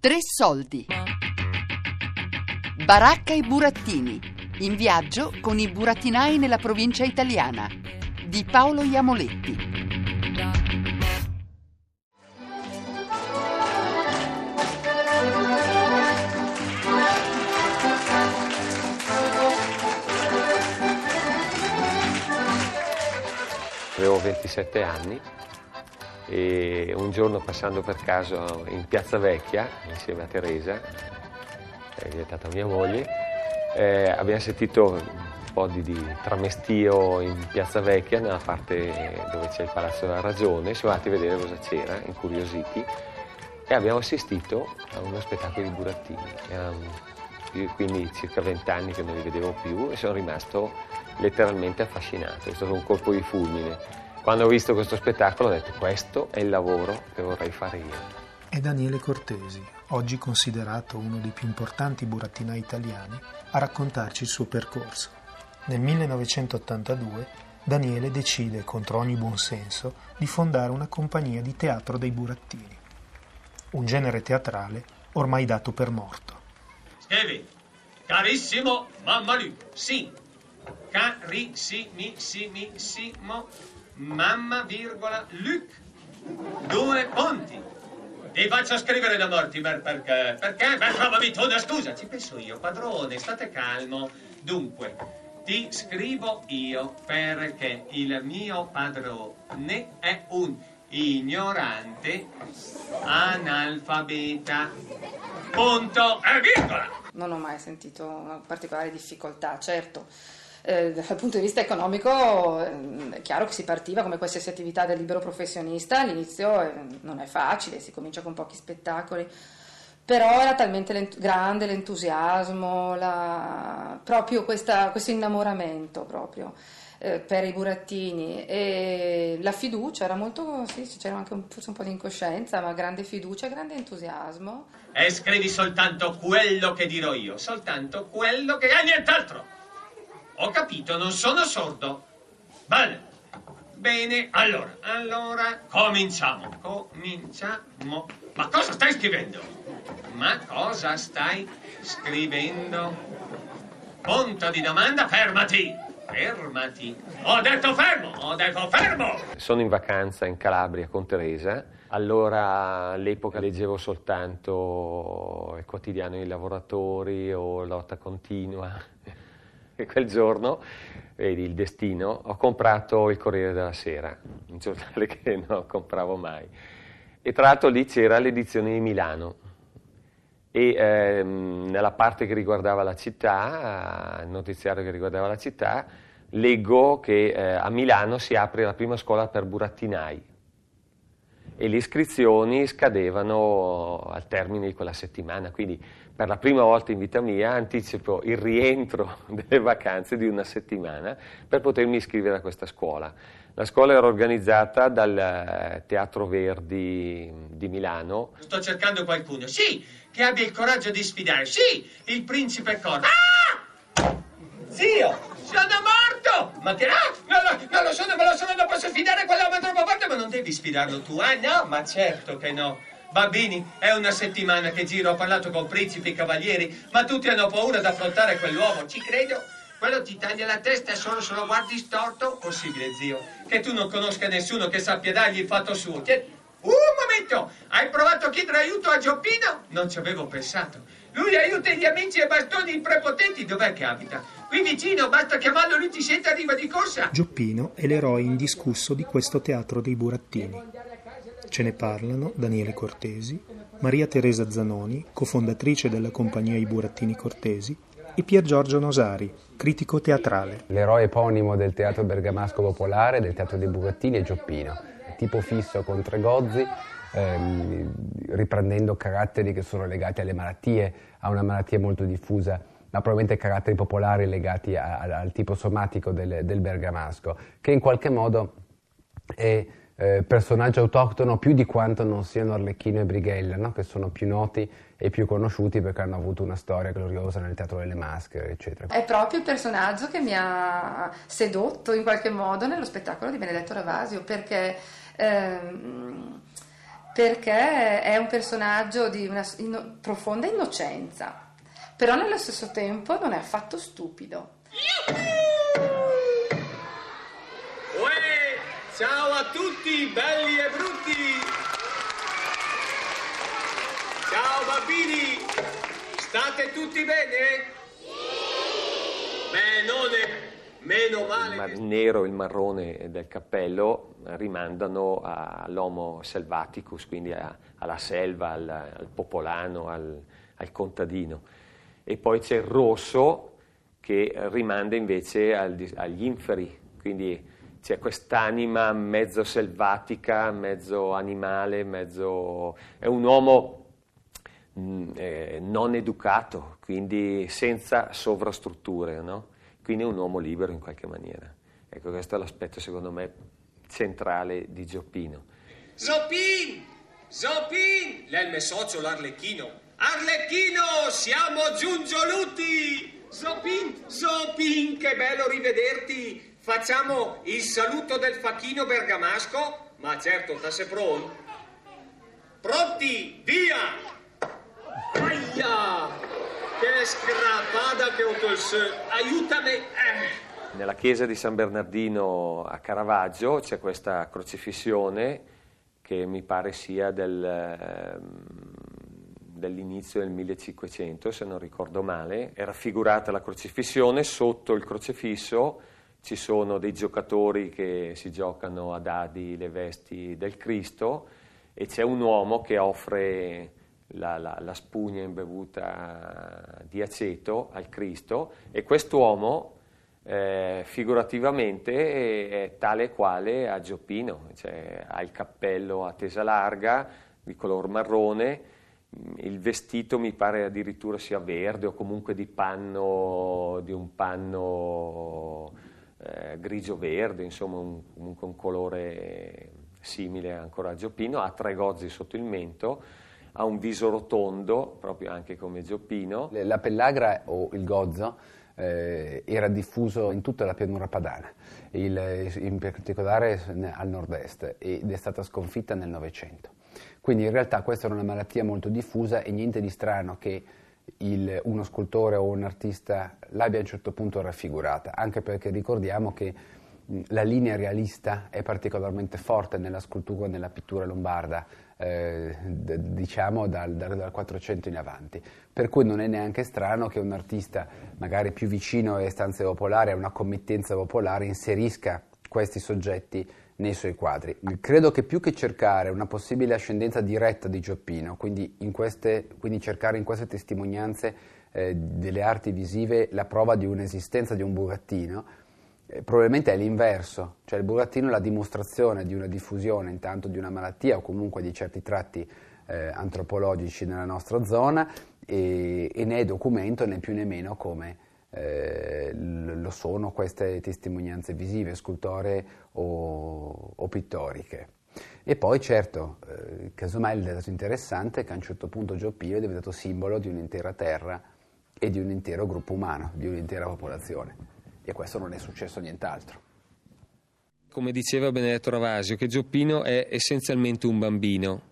Tre soldi. Baracca e burattini. In viaggio con i burattinai nella provincia italiana. Di Paolo Iamoletti. avevo 27 anni e un giorno passando per caso in Piazza Vecchia insieme a Teresa, che è diventata mia moglie, eh, abbiamo sentito un po' di, di, tramestio in Piazza Vecchia, nella parte dove c'è il Palazzo della Ragione, siamo andati a vedere cosa c'era, incuriositi, e abbiamo assistito a uno spettacolo di burattini. Erano quindi circa 20 anni che non li vedevo più e sono rimasto letteralmente affascinato, è stato un colpo di fulmine. Quando ho visto questo spettacolo ho detto questo è il lavoro che vorrei fare io. È Daniele Cortesi, oggi considerato uno dei più importanti burattinai italiani, a raccontarci il suo percorso. Nel 1982 Daniele decide, contro ogni buonsenso, di fondare una compagnia di teatro dei burattini, un genere teatrale ormai dato per morto. Scrivi, carissimo Mammalù, sì, carissimissimo mamma virgola Luc due ponti. Ti faccio scrivere da Mortimer perché perché beh trovami tu una scusa ci penso io padrone state calmo. Dunque ti scrivo io perché il mio padrone è un ignorante analfabeta. Punto e virgola. Non ho mai sentito una particolare difficoltà certo eh, dal punto di vista economico eh, è chiaro che si partiva come qualsiasi attività del libero professionista, all'inizio eh, non è facile, si comincia con pochi spettacoli, però era talmente lent- grande l'entusiasmo, la, proprio questa, questo innamoramento proprio eh, per i burattini e la fiducia era molto, sì, c'era anche un, forse un po' di incoscienza, ma grande fiducia, grande entusiasmo. E scrivi soltanto quello che dirò io, soltanto quello che... e nient'altro! Ho capito, non sono sordo. Bene. Bene, allora, allora, cominciamo. Cominciamo. Ma cosa stai scrivendo? Ma cosa stai scrivendo? Punto di domanda, fermati. Fermati. Ho detto fermo, ho detto fermo. Sono in vacanza in Calabria con Teresa. Allora all'epoca leggevo soltanto il quotidiano dei lavoratori o lotta continua quel giorno, vedi il destino, ho comprato il Corriere della Sera, un giornale che non compravo mai. E tra l'altro lì c'era l'edizione di Milano e ehm, nella parte che riguardava la città, il notiziario che riguardava la città, leggo che eh, a Milano si apre la prima scuola per burattinai e le iscrizioni scadevano al termine di quella settimana, quindi per la prima volta in vita mia anticipo il rientro delle vacanze di una settimana per potermi iscrivere a questa scuola. La scuola era organizzata dal eh, Teatro Verdi di Milano. Sto cercando qualcuno, sì, che abbia il coraggio di sfidare, sì, il principe Corvo. Ah! Zio, sono morto! Ma che... Ah, non lo, non lo sono, me lo sono, non posso sfidare quell'uomo troppo forte, ma non devi sfidarlo tu, eh? No, ma certo che no. Bambini, è una settimana che giro, ho parlato con principi e cavalieri, ma tutti hanno paura di affrontare quell'uomo, ci credo. Quello ti taglia la testa solo se lo guardi storto? Possibile, zio, che tu non conosca nessuno che sappia dargli il fatto suo. Che... Un momento, hai provato a chiedere aiuto a Gioppino? Non ci avevo pensato. Lui aiuta gli amici e bastoni prepotenti. Dov'è che abita? Qui vicino, basta chiamarlo, lui ti sente arriva di corsa. Gioppino è l'eroe indiscusso di questo teatro dei burattini. Ce ne parlano Daniele Cortesi, Maria Teresa Zanoni, cofondatrice della compagnia I Burattini Cortesi, e Pier Giorgio Nosari, critico teatrale. L'eroe eponimo del teatro bergamasco popolare, del teatro dei Burattini è Gioppino, tipo fisso con tre gozzi, ehm, riprendendo caratteri che sono legati alle malattie, a una malattia molto diffusa ma probabilmente caratteri popolari legati a, a, al tipo somatico del, del, bergamasco, che in qualche modo è eh, personaggio autoctono più di quanto non siano Arlecchino e Brighella, no? che sono più noti e più conosciuti perché hanno avuto una storia gloriosa nel teatro delle maschere, eccetera. È proprio il personaggio che mi ha sedotto in qualche modo nello spettacolo di Benedetto Ravasio, perché... Ehm, perché è un personaggio di una inno- profonda innocenza, però nello stesso tempo non è affatto stupido. Ciao a tutti, belli e brutti! Ciao bambini! State tutti bene? Sì! Benone! Meno male! Il nero e il marrone del cappello rimandano all'homo selvaticus, quindi a, alla selva, al, al popolano, al, al, contadino. E poi c'è il rosso che rimanda invece agli inferi, quindi c'è quest'anima mezzo selvatica, mezzo animale, mezzo... è un uomo mh, eh, non educato, quindi senza sovrastrutture, no? quindi è un uomo libero in qualche maniera. Ecco, questo è l'aspetto secondo me centrale di Gioppino. È il mio socio, l'Arlecchino. Arlecchino, siamo giungioluti! Zoppin, Zoppin, che bello rivederti! Facciamo il saluto del facchino bergamasco? Ma certo, pronto? Pronti, via! Aia! Che scrappata che ho col Aiutami! Eh. Nella chiesa di San Bernardino a Caravaggio c'è questa crocifissione che mi pare sia del, ehm, dell'inizio del 1500, se non ricordo male. È raffigurata la crocifissione, sotto il crocifisso ci sono dei giocatori che si giocano a dadi le vesti del Cristo e c'è un uomo che offre la, la, la spugna imbevuta di aceto al Cristo e quest'uomo eh, figurativamente è tale e quale a Gioppino, cioè ha il cappello a tesa larga di color marrone, il vestito mi pare addirittura sia verde o comunque di panno, di un panno eh, grigio-verde, insomma un, comunque un colore simile ancora a Gioppino, ha tre gozzi sotto il mento, ha un viso rotondo, proprio anche come Gioppino. La pellagra o il gozzo eh, era diffuso in tutta la pianura padana, il, in particolare al nord-est, ed è stata sconfitta nel Novecento. Quindi in realtà questa era una malattia molto diffusa e niente di strano che il, uno scultore o un artista l'abbia a un certo punto raffigurata, anche perché ricordiamo che la linea realista è particolarmente forte nella scultura e nella pittura lombarda, eh, diciamo dal, dal, dal, 400 in avanti. Per cui non è neanche strano che un artista, magari più vicino alle stanze popolari, a una committenza popolare, inserisca questi soggetti nei suoi quadri. Credo che più che cercare una possibile ascendenza diretta di Gioppino, quindi, queste, quindi cercare in queste testimonianze eh, delle arti visive la prova di un'esistenza di un burattino, eh, probabilmente è l'inverso, cioè il burattino è la dimostrazione di una diffusione intanto di una malattia o comunque di certi tratti eh, antropologici nella nostra zona e, e, ne è documento né più né meno come eh, lo sono queste testimonianze visive, scultoree o, o pittoriche. E poi certo, eh, casomai il dato interessante è che a un certo punto Gioppino è diventato simbolo di un'intera terra e di un intero gruppo umano, di un'intera popolazione e questo non è successo nient'altro. Come diceva Benedetto Ravasio, che Gioppino è essenzialmente un bambino,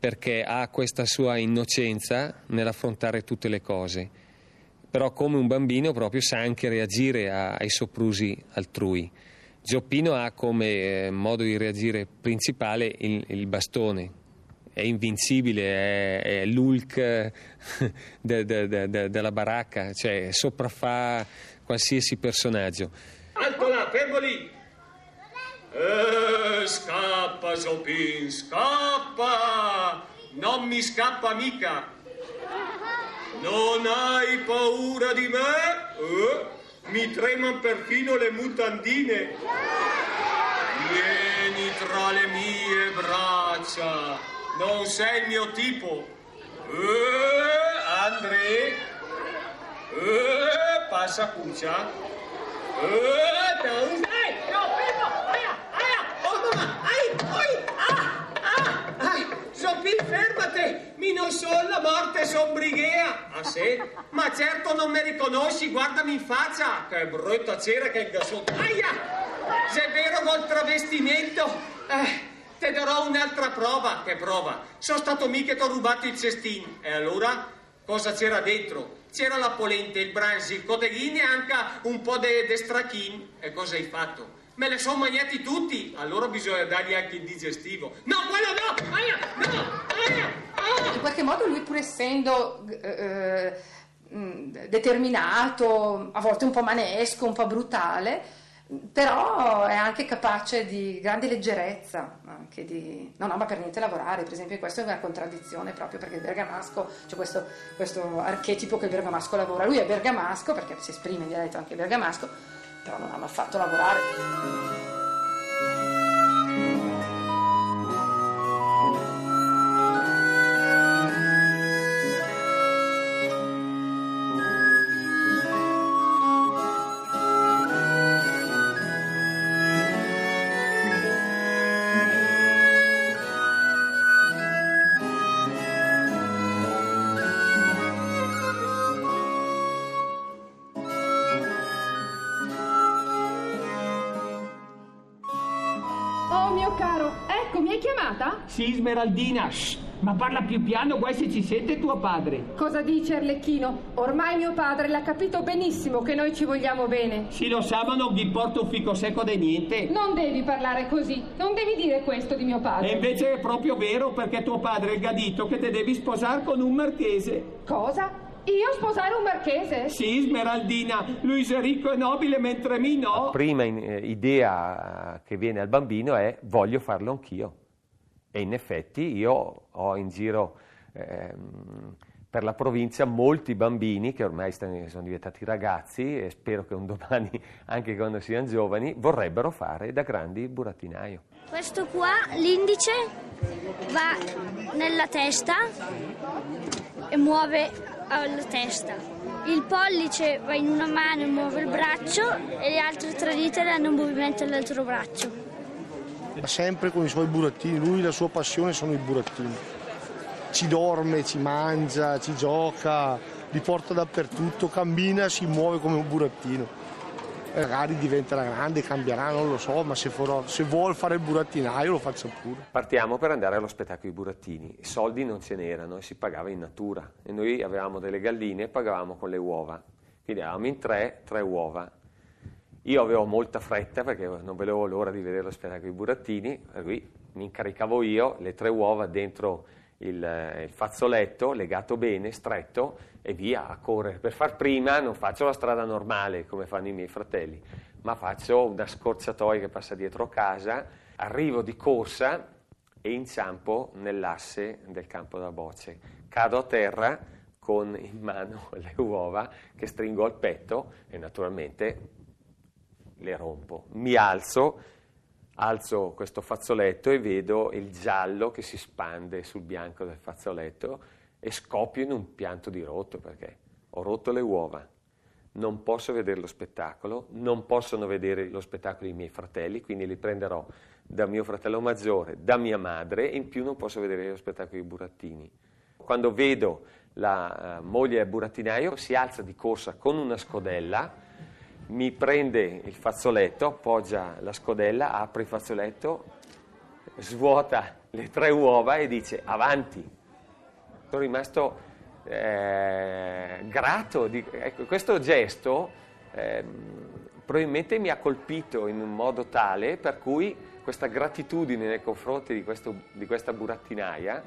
perché ha questa sua innocenza nell'affrontare tutte le cose, però come un bambino proprio sa anche reagire a, ai soprusi altrui. Gioppino ha come eh, modo di reagire principale il, il bastone, è invincibile, è, è l'Hulk de, de, de, della baracca, cioè sopraffa qualsiasi personaggio. Alto là, fermo lì! Eh, scappa, Sopin, scappa! Non mi scappa mica! Non hai paura di me? Eh? Mi tremano perfino le mutandine! Vieni tra le mie braccia! Non sei il mio tipo! Eh, André? Eh, passa cuccia. Eh, da un... No, fermo! Aia, aia! Oh, mamma! Ai, oi! Ah, ah, ah! Sofì, fermate! Mi non sono la morte, son brighea! Ah, sì? Ma certo non mi riconosci, guardami in faccia! Che brutta cera che il gasotto... Aia! Se è vero col travestimento... Eh, Te darò un'altra prova. Che prova? Sono stato mica che ti ho rubato il cestino. E allora? Cosa c'era dentro? C'era la polente, il branzi, il codeghini e anche un po' di de, de strachin. E cosa hai fatto? Me le sono mangiati tutti. Allora bisogna dargli anche il digestivo. No, quello no! Aia, no! Aia. In qualche modo lui pur essendo... Eh, determinato, a volte un po' manesco, un po' brutale, però è anche capace di grande leggerezza, anche di non ama per niente lavorare, per esempio questa è una contraddizione proprio perché il bergamasco, c'è questo, questo, archetipo che il bergamasco lavora, lui è bergamasco perché si esprime in dialetto anche bergamasco, però non ama affatto lavorare. Sì, Smeraldina, shh, ma parla più piano, guai se ci sente tuo padre. Cosa dice Arlecchino? Ormai mio padre l'ha capito benissimo che noi ci vogliamo bene. Sì, lo sa, ma non gli porta un fico secco di niente. Non devi parlare così, non devi dire questo di mio padre. E invece è proprio vero, perché tuo padre è gadito che te devi sposare con un marchese. Cosa? Io sposare un marchese? Sì, Smeraldina, lui è ricco e nobile mentre mi no. La prima eh, idea che viene al bambino è voglio farlo anch'io. E in effetti io ho in giro ehm, per la provincia molti bambini che ormai sono diventati ragazzi e spero che un domani, anche quando siano giovani, vorrebbero fare da grandi burattinaio. Questo qua, l'indice, va nella testa e muove la testa. Il pollice va in una mano e muove il braccio e le altre tre dita danno un movimento all'altro braccio sempre con i suoi burattini, lui la sua passione sono i burattini. Ci dorme, ci mangia, ci gioca, li porta dappertutto, cammina, si muove come un burattino. Magari diventerà grande, cambierà, non lo so, ma se, farò, se vuol fare il burattinaio lo faccia pure. Partiamo per andare allo spettacolo i burattini. I soldi non ce n'erano e si pagava in natura. E noi avevamo delle galline e pagavamo con le uova. Quindi eravamo in tre, tre uova io avevo molta fretta perché non vedevo l'ora di vedere lo spettacolo dei burattini, per cui mi incaricavo io, le tre uova dentro il, il, fazzoletto, legato bene, stretto, e via a correre. Per far prima non faccio la strada normale come fanno i miei fratelli, ma faccio una scorciatoia che passa dietro casa, arrivo di corsa e inciampo nell'asse del campo da bocce. Cado a terra con in mano le uova che stringo al petto e naturalmente le rompo. Mi alzo, alzo questo fazzoletto e vedo il giallo che si spande sul bianco del fazzoletto e scoppio in un pianto di rotto perché ho rotto le uova. Non posso vedere lo spettacolo, non possono vedere lo spettacolo i miei fratelli, quindi li prenderò da mio fratello maggiore, da mia madre e in più non posso vedere lo spettacolo dei burattini. Quando vedo la uh, moglie burattinaio si alza di corsa con una scodella mi prende il fazzoletto, appoggia la scodella, apre il fazzoletto, svuota le tre uova e dice avanti. Sono rimasto eh, grato di ecco, questo gesto. Eh, probabilmente mi ha colpito in un modo tale per cui questa gratitudine nei confronti di, questo, di questa burattinaia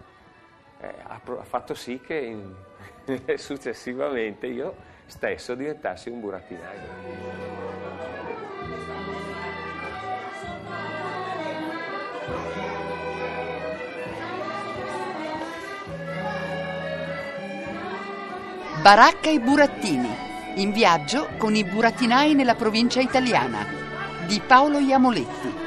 eh, ha, ha, fatto sì che in, successivamente io stesso diventassi un burattinaio. Baracca e burattini. In viaggio con i burattinai nella provincia italiana di Paolo Iamoletti.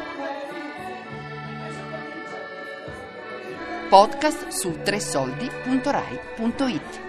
Podcast su tresoldi.rai.it